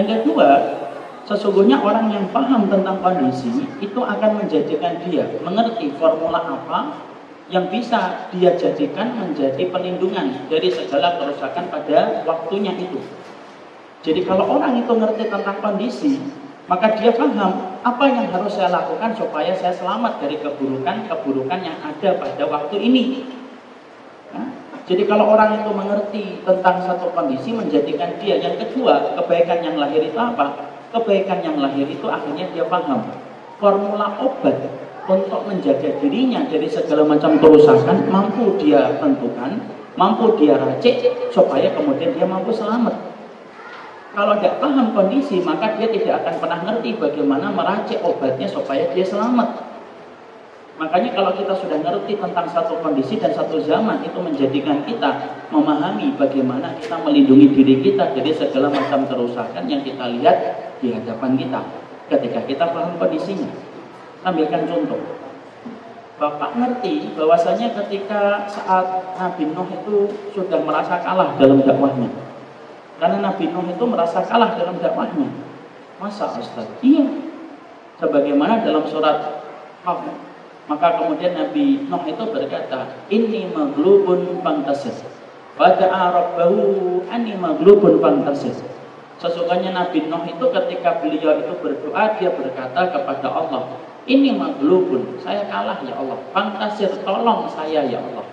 Yang kedua, sesungguhnya orang yang paham tentang kondisi itu akan menjadikan dia mengerti formula apa yang bisa dia jadikan menjadi perlindungan dari segala kerusakan pada waktunya itu. Jadi kalau orang itu ngerti tentang kondisi, maka dia paham apa yang harus saya lakukan supaya saya selamat dari keburukan-keburukan yang ada pada waktu ini. Jadi kalau orang itu mengerti tentang satu kondisi menjadikan dia yang kedua kebaikan yang lahir itu apa? Kebaikan yang lahir itu akhirnya dia paham formula obat untuk menjaga dirinya dari segala macam kerusakan mampu dia tentukan, mampu dia racik supaya kemudian dia mampu selamat. Kalau tidak paham kondisi, maka dia tidak akan pernah ngerti bagaimana meracik obatnya supaya dia selamat. Makanya kalau kita sudah ngerti tentang satu kondisi dan satu zaman itu menjadikan kita memahami bagaimana kita melindungi diri kita dari segala macam kerusakan yang kita lihat di hadapan kita ketika kita paham kondisinya. Ambilkan contoh. Bapak ngerti bahwasanya ketika saat Nabi Nuh itu sudah merasa kalah dalam dakwahnya karena Nabi Nuh itu merasa kalah dalam dakwahnya. Masa Ustaz? Iya. Sebagaimana dalam surat Qaf. Maka kemudian Nabi Nuh itu berkata, "Inni maglubun fantasir." Wada'a rabbahu anni maglubun fantasir. Sesungguhnya Nabi Nuh itu ketika beliau itu berdoa, dia berkata kepada Allah, "Ini maglubun, saya kalah ya Allah. Fantasir, tolong saya ya Allah."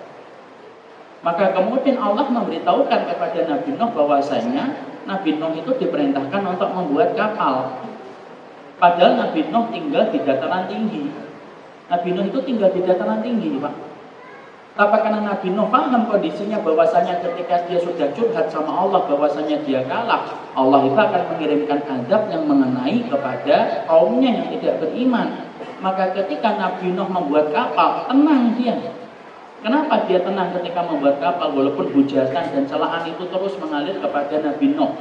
Maka kemudian Allah memberitahukan kepada Nabi Nuh bahwasanya Nabi Nuh itu diperintahkan untuk membuat kapal. Padahal Nabi Nuh tinggal di dataran tinggi. Nabi Nuh itu tinggal di dataran tinggi, Pak. Tapi karena Nabi Nuh paham kondisinya bahwasanya ketika dia sudah curhat sama Allah bahwasanya dia kalah, Allah itu akan mengirimkan azab yang mengenai kepada kaumnya yang tidak beriman. Maka ketika Nabi Nuh membuat kapal, tenang dia, Kenapa dia tenang ketika membuat kapal walaupun hujatan dan celaan itu terus mengalir kepada Nabi Nuh?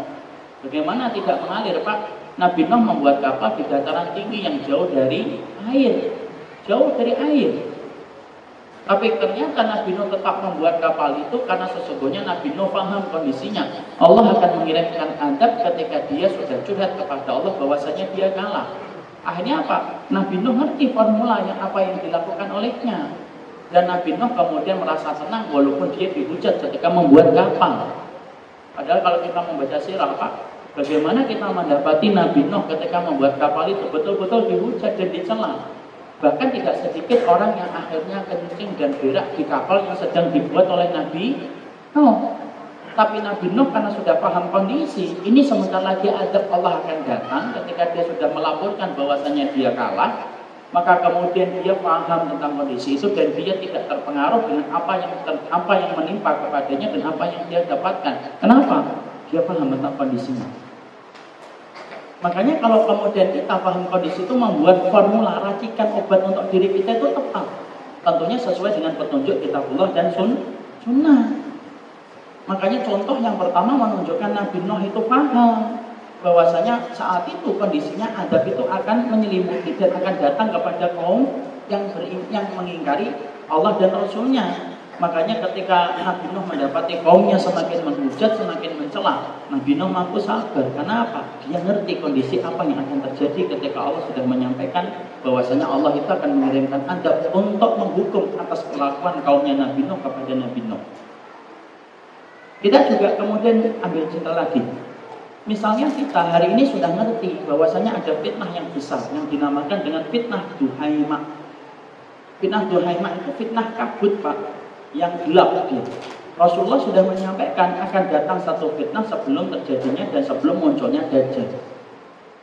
Bagaimana tidak mengalir Pak? Nabi Nuh membuat kapal di dataran tinggi yang jauh dari air. Jauh dari air. Tapi ternyata Nabi Nuh tetap membuat kapal itu karena sesungguhnya Nabi Nuh paham kondisinya. Allah akan mengirimkan adab ketika dia sudah curhat kepada Allah bahwasanya dia kalah. Akhirnya apa? Nabi Nuh ngerti formula yang apa yang dilakukan olehnya. Dan Nabi Nuh kemudian merasa senang walaupun dia dihujat ketika membuat kapal. Padahal kalau kita membaca sirah, Pak, bagaimana kita mendapati Nabi Nuh ketika membuat kapal itu betul-betul dihujat dan dicela. Bahkan tidak sedikit orang yang akhirnya kencing dan berak di kapal yang sedang dibuat oleh Nabi Nuh. Tapi Nabi Nuh karena sudah paham kondisi, ini sebentar lagi adab Allah akan datang ketika dia sudah melaporkan bahwasanya dia kalah, maka kemudian dia paham tentang kondisi itu dan dia tidak terpengaruh dengan apa yang ter, apa yang menimpa kepadanya dan apa yang dia dapatkan. Kenapa? Dia paham tentang kondisinya. Makanya kalau kemudian kita paham kondisi itu membuat formula racikan obat untuk diri kita itu tepat. Tentunya sesuai dengan petunjuk kitabullah dan sun, sunnah. Makanya contoh yang pertama menunjukkan Nabi Nuh itu paham bahwasanya saat itu kondisinya adab itu akan menyelimuti dan akan datang kepada kaum yang yang mengingkari Allah dan Rasulnya. Makanya ketika Nabi Nuh mendapati kaumnya semakin menghujat, semakin mencela, Nabi Nuh mampu sabar. Karena apa? Dia ngerti kondisi apa yang akan terjadi ketika Allah sudah menyampaikan bahwasanya Allah itu akan mengirimkan adab untuk menghukum atas perlakuan kaumnya Nabi Nuh kepada Nabi Nuh. Kita juga kemudian ambil cerita lagi Misalnya kita hari ini sudah ngerti bahwasanya ada fitnah yang besar yang dinamakan dengan fitnah duhaimah. Fitnah duhaimah itu fitnah kabut pak, yang gelap dia. Rasulullah sudah menyampaikan akan datang satu fitnah sebelum terjadinya dan sebelum munculnya dajjal.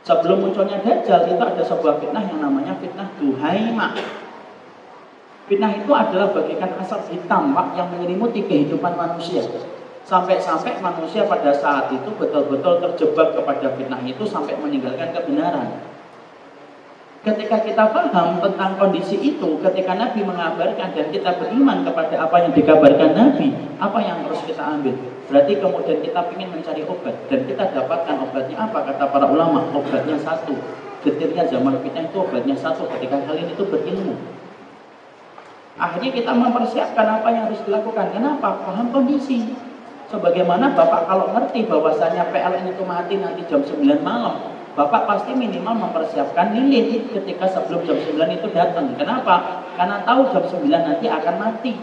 Sebelum munculnya dajjal itu ada sebuah fitnah yang namanya fitnah duhaimah. Fitnah itu adalah bagikan asap hitam pak yang menyelimuti kehidupan manusia. Sampai-sampai manusia pada saat itu betul-betul terjebak kepada fitnah itu sampai meninggalkan kebenaran. Ketika kita paham tentang kondisi itu, ketika Nabi mengabarkan dan kita beriman kepada apa yang dikabarkan Nabi, apa yang harus kita ambil? Berarti kemudian kita ingin mencari obat dan kita dapatkan obatnya apa? Kata para ulama, obatnya satu. Getirnya zaman fitnah itu obatnya satu ketika kalian itu berilmu. Akhirnya kita mempersiapkan apa yang harus dilakukan. Kenapa? Paham kondisi. Sebagaimana Bapak kalau ngerti bahwasanya PLN itu mati nanti jam 9 malam, Bapak pasti minimal mempersiapkan lilin ketika sebelum jam 9 itu datang. Kenapa? Karena tahu jam 9 nanti akan mati.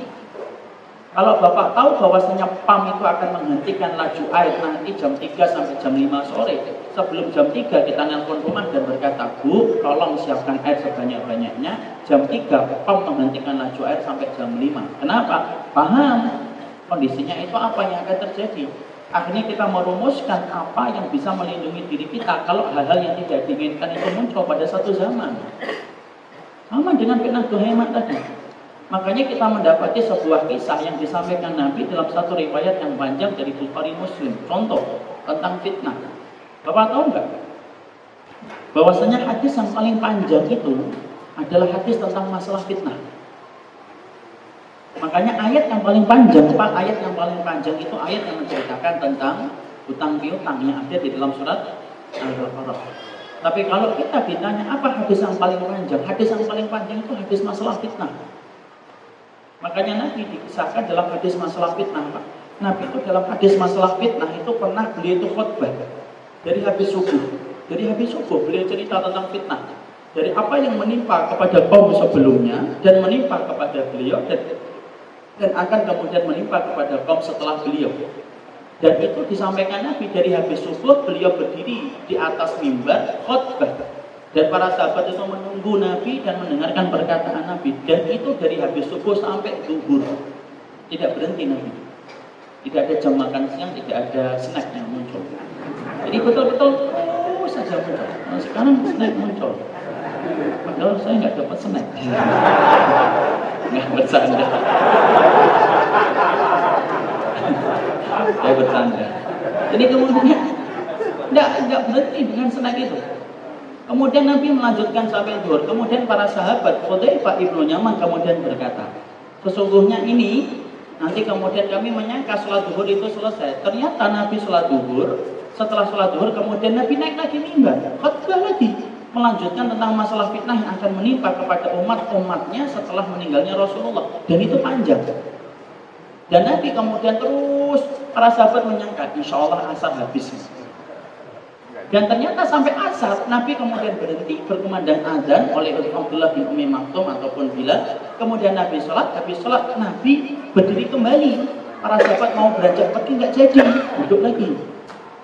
Kalau Bapak tahu bahwasanya PAM itu akan menghentikan laju air nanti jam 3 sampai jam 5 sore, sebelum jam 3 kita nelpon rumah dan berkata, Bu, tolong siapkan air sebanyak-banyaknya. Jam 3 PAM menghentikan laju air sampai jam 5. Kenapa? Paham kondisinya itu apa yang akan terjadi. Akhirnya kita merumuskan apa yang bisa melindungi diri kita kalau hal-hal yang tidak diinginkan itu muncul pada satu zaman. Sama dengan fitnah Duhaiman tadi. Makanya kita mendapati sebuah kisah yang disampaikan Nabi dalam satu riwayat yang panjang dari Bukhari Muslim. Contoh tentang fitnah. Bapak tahu nggak? Bahwasanya hadis yang paling panjang itu adalah hadis tentang masalah fitnah. Makanya ayat yang paling panjang, empat ayat yang paling panjang itu ayat yang menceritakan tentang hutang piutang yang ada di dalam surat Al-Baqarah. Tapi kalau kita ditanya apa hadis yang paling panjang, hadis yang paling panjang itu hadis masalah fitnah. Makanya Nabi dikisahkan dalam hadis masalah fitnah, Pak. Nabi itu dalam hadis masalah fitnah itu pernah beliau itu khutbah dari habis subuh. Dari habis subuh beliau cerita tentang fitnah. Dari apa yang menimpa kepada kaum sebelumnya dan menimpa kepada beliau dan dan akan kemudian menimpa kepada kaum setelah beliau. Dan itu disampaikan Nabi dari habis subuh beliau berdiri di atas mimbar khutbah. Dan para sahabat itu menunggu Nabi dan mendengarkan perkataan Nabi. Dan itu dari habis subuh sampai zuhur tidak berhenti Nabi. Tidak ada jam makan siang tidak ada snack yang muncul. Jadi betul-betul oh saja muncul. Nah, sekarang snack muncul. Padahal saya nggak dapat snack nggak bercanda. Saya bercanda. Jadi kemudian nggak nggak berhenti dengan senang itu. Kemudian Nabi melanjutkan sampai zuhur. Kemudian para sahabat Pak ibnu Nyaman kemudian berkata sesungguhnya ini nanti kemudian kami menyangka sholat zuhur itu selesai. Ternyata Nabi sholat zuhur setelah sholat zuhur kemudian Nabi naik lagi mimbar khutbah lagi melanjutkan tentang masalah fitnah yang akan menimpa kepada umat-umatnya setelah meninggalnya Rasulullah. Dan itu panjang. Dan Nabi kemudian terus para sahabat menyangka insya Allah asar habis. Dan ternyata sampai asar Nabi kemudian berhenti berkumandang azan oleh Abdullah bin Umi Maktum ataupun Bilal. Kemudian Nabi sholat habis sholat Nabi berdiri kembali. Para sahabat mau beranjak pergi nggak jadi duduk lagi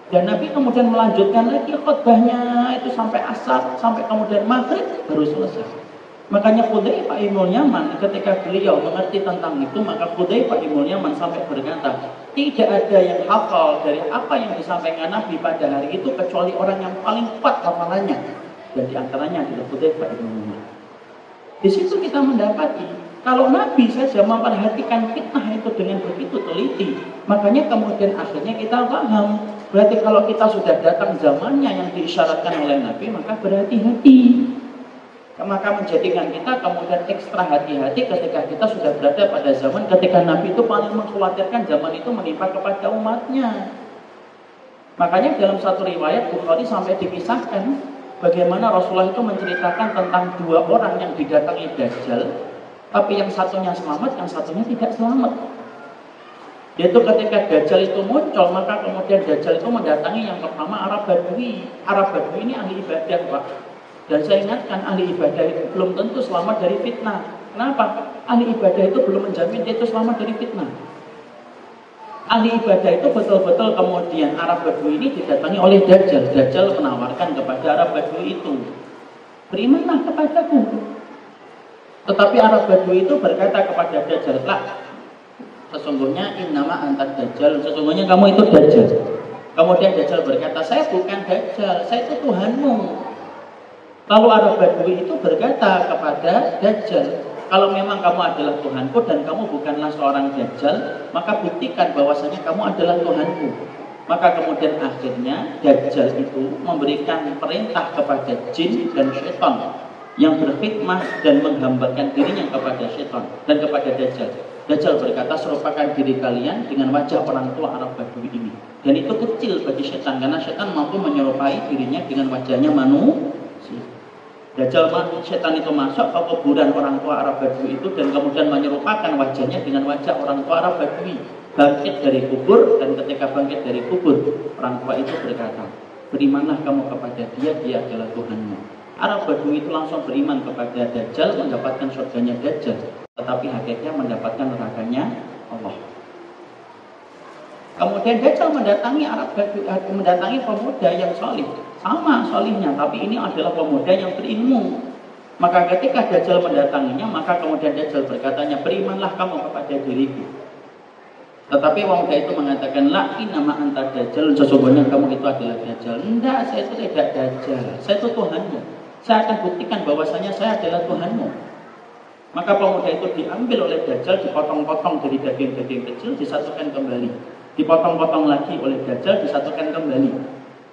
dan Nabi kemudian melanjutkan lagi khutbahnya itu sampai asar, sampai kemudian maghrib baru selesai. Makanya Khudai Pak Ibnu Yaman ketika beliau mengerti tentang itu, maka Khudai Pak Ibnu Yaman sampai berkata, tidak ada yang hafal dari apa yang disampaikan Nabi pada hari itu kecuali orang yang paling kuat hafalannya. Dan di antaranya adalah Khudai Pak Ibnu Yaman. Di situ kita mendapati kalau Nabi saja memperhatikan fitnah itu dengan begitu teliti, makanya kemudian akhirnya kita paham Berarti kalau kita sudah datang zamannya yang diisyaratkan oleh Nabi, maka berhati-hati. Maka menjadikan kita kemudian ekstra hati-hati ketika kita sudah berada pada zaman ketika Nabi itu paling mengkhawatirkan zaman itu menimpa kepada umatnya. Makanya dalam satu riwayat Bukhari sampai dipisahkan bagaimana Rasulullah itu menceritakan tentang dua orang yang didatangi Dajjal, tapi yang satunya selamat, yang satunya tidak selamat. Yaitu ketika Dajjal itu muncul, maka kemudian Dajjal itu mendatangi yang pertama Arab Badui. Arab Badui ini ahli ibadah, Pak. Dan saya ingatkan ahli ibadah itu belum tentu selamat dari fitnah. Kenapa? Ahli ibadah itu belum menjamin dia itu selamat dari fitnah. Ahli ibadah itu betul-betul kemudian Arab Badui ini didatangi oleh Dajjal. Dajjal menawarkan kepada Arab Badui itu, berimanlah kepadaku. Tetapi Arab Badui itu berkata kepada Dajjal, lah sesungguhnya innama antar dajjal sesungguhnya kamu itu dajjal. Kemudian dajjal berkata saya bukan dajjal saya itu Tuhanmu. Lalu Arab Badui itu berkata kepada dajjal kalau memang kamu adalah Tuhanku dan kamu bukanlah seorang dajjal maka buktikan bahwasanya kamu adalah Tuhanku. Maka kemudian akhirnya Dajjal itu memberikan perintah kepada jin dan syaitan yang berkhidmah dan menghambakan dirinya kepada syaitan dan kepada Dajjal Dajjal berkata serupakan diri kalian dengan wajah orang tua Arab Badui ini. Dan itu kecil bagi setan karena setan mampu menyerupai dirinya dengan wajahnya manusia. Dajjal setan itu masuk ke kuburan orang tua Arab Badui itu dan kemudian menyerupakan wajahnya dengan wajah orang tua Arab Badui. bangkit dari kubur dan ketika bangkit dari kubur orang tua itu berkata berimanlah kamu kepada dia dia adalah Tuhanmu Arab Badui itu langsung beriman kepada Dajjal mendapatkan surganya Dajjal tetapi hakikatnya mendapatkan nerakanya Allah kemudian Dajjal mendatangi Arab Badui eh, mendatangi pemuda yang solih sama solihnya tapi ini adalah pemuda yang berilmu maka ketika Dajjal mendatanginya maka kemudian Dajjal berkatanya berimanlah kamu kepada diriku tetapi pemuda itu mengatakan, La nama anta dajjal, sesungguhnya kamu itu adalah dajjal. Enggak, saya itu tidak dajjal. Saya itu Tuhanmu. Saya akan buktikan bahwasanya saya adalah Tuhanmu. Maka pemuda itu diambil oleh dajjal, dipotong-potong dari daging-daging kecil, disatukan kembali. Dipotong-potong lagi oleh dajjal, disatukan kembali.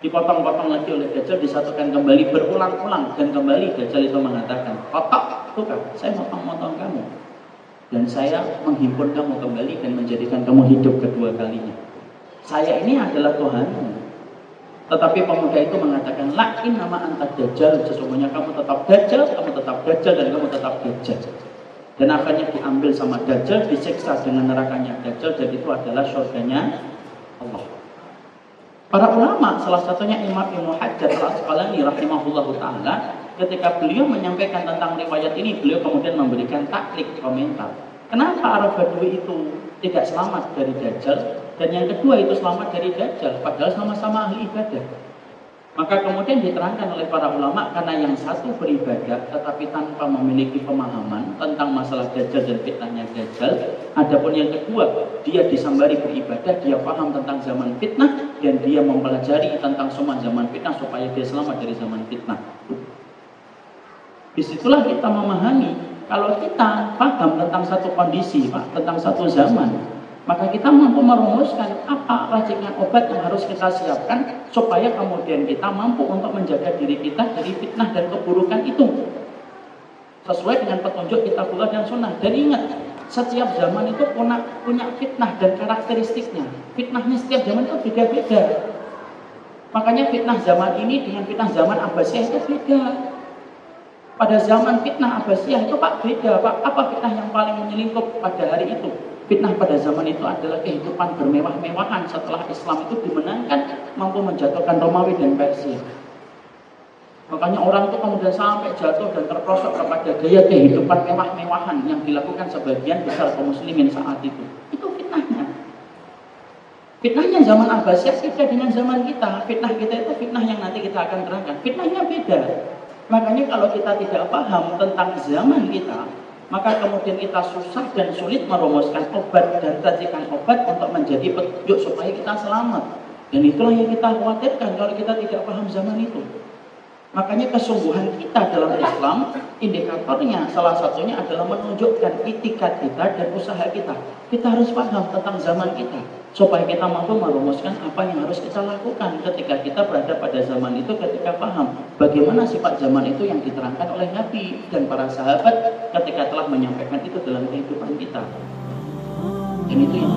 Dipotong-potong lagi oleh dajjal, disatukan kembali berulang-ulang. Dan kembali dajjal itu mengatakan, Potok, tuh kan, saya motong-motong kamu dan saya menghimpun kamu kembali dan menjadikan kamu hidup kedua kalinya. Saya ini adalah Tuhanmu. Tetapi pemuda itu mengatakan, Lakin nama anta dajjal, sesungguhnya kamu tetap dajjal, kamu tetap dajjal, dan kamu tetap dajjal. Dan akhirnya diambil sama dajjal, disiksa dengan nerakanya dajjal, dan itu adalah surganya Allah. Para ulama, salah satunya Imam Ibnu Hajar al-Asqalani rahimahullah ta'ala, ketika beliau menyampaikan tentang riwayat ini, beliau kemudian memberikan taklik komentar. Kenapa Arab Badui itu tidak selamat dari Dajjal? Dan yang kedua itu selamat dari Dajjal, padahal sama-sama ahli ibadah. Maka kemudian diterangkan oleh para ulama karena yang satu beribadah tetapi tanpa memiliki pemahaman tentang masalah dajjal dan fitnahnya dajjal. Adapun yang kedua, dia disambari beribadah, dia paham tentang zaman fitnah dan dia mempelajari tentang semua zaman fitnah supaya dia selamat dari zaman fitnah. Di situlah kita memahami kalau kita paham tentang satu kondisi, Pak, tentang satu zaman, maka kita mampu merumuskan apa racikan obat yang harus kita siapkan supaya kemudian kita mampu untuk menjaga diri kita dari fitnah dan keburukan itu. Sesuai dengan petunjuk kita pula dan sunnah. Dan ingat, setiap zaman itu punya, punya fitnah dan karakteristiknya. Fitnahnya setiap zaman itu beda-beda. Makanya fitnah zaman ini dengan fitnah zaman Abbasiyah itu beda. Pada zaman fitnah Abbasiyah itu Pak beda, Pak. Apa fitnah yang paling menyelingkup pada hari itu? Fitnah pada zaman itu adalah kehidupan bermewah-mewahan setelah Islam itu dimenangkan mampu menjatuhkan Romawi dan Persia. Makanya orang itu kemudian sampai jatuh dan terprosok kepada gaya kehidupan mewah-mewahan yang dilakukan sebagian besar kaum muslimin saat itu. Itu fitnahnya. Fitnahnya zaman Abbasiyah beda dengan zaman kita. Fitnah kita itu fitnah yang nanti kita akan terangkan. Fitnahnya beda. Makanya kalau kita tidak paham tentang zaman kita, maka kemudian kita susah dan sulit merumuskan obat dan racikan obat untuk menjadi petunjuk supaya kita selamat. Dan itulah yang kita khawatirkan kalau kita tidak paham zaman itu. Makanya kesungguhan kita dalam Islam indikatornya salah satunya adalah menunjukkan itikat kita dan usaha kita. Kita harus paham tentang zaman kita supaya kita mampu merumuskan apa yang harus kita lakukan ketika kita berada pada zaman itu ketika paham bagaimana sifat zaman itu yang diterangkan oleh Nabi dan para sahabat ketika telah menyampaikan itu dalam kehidupan kita. Dan itu yang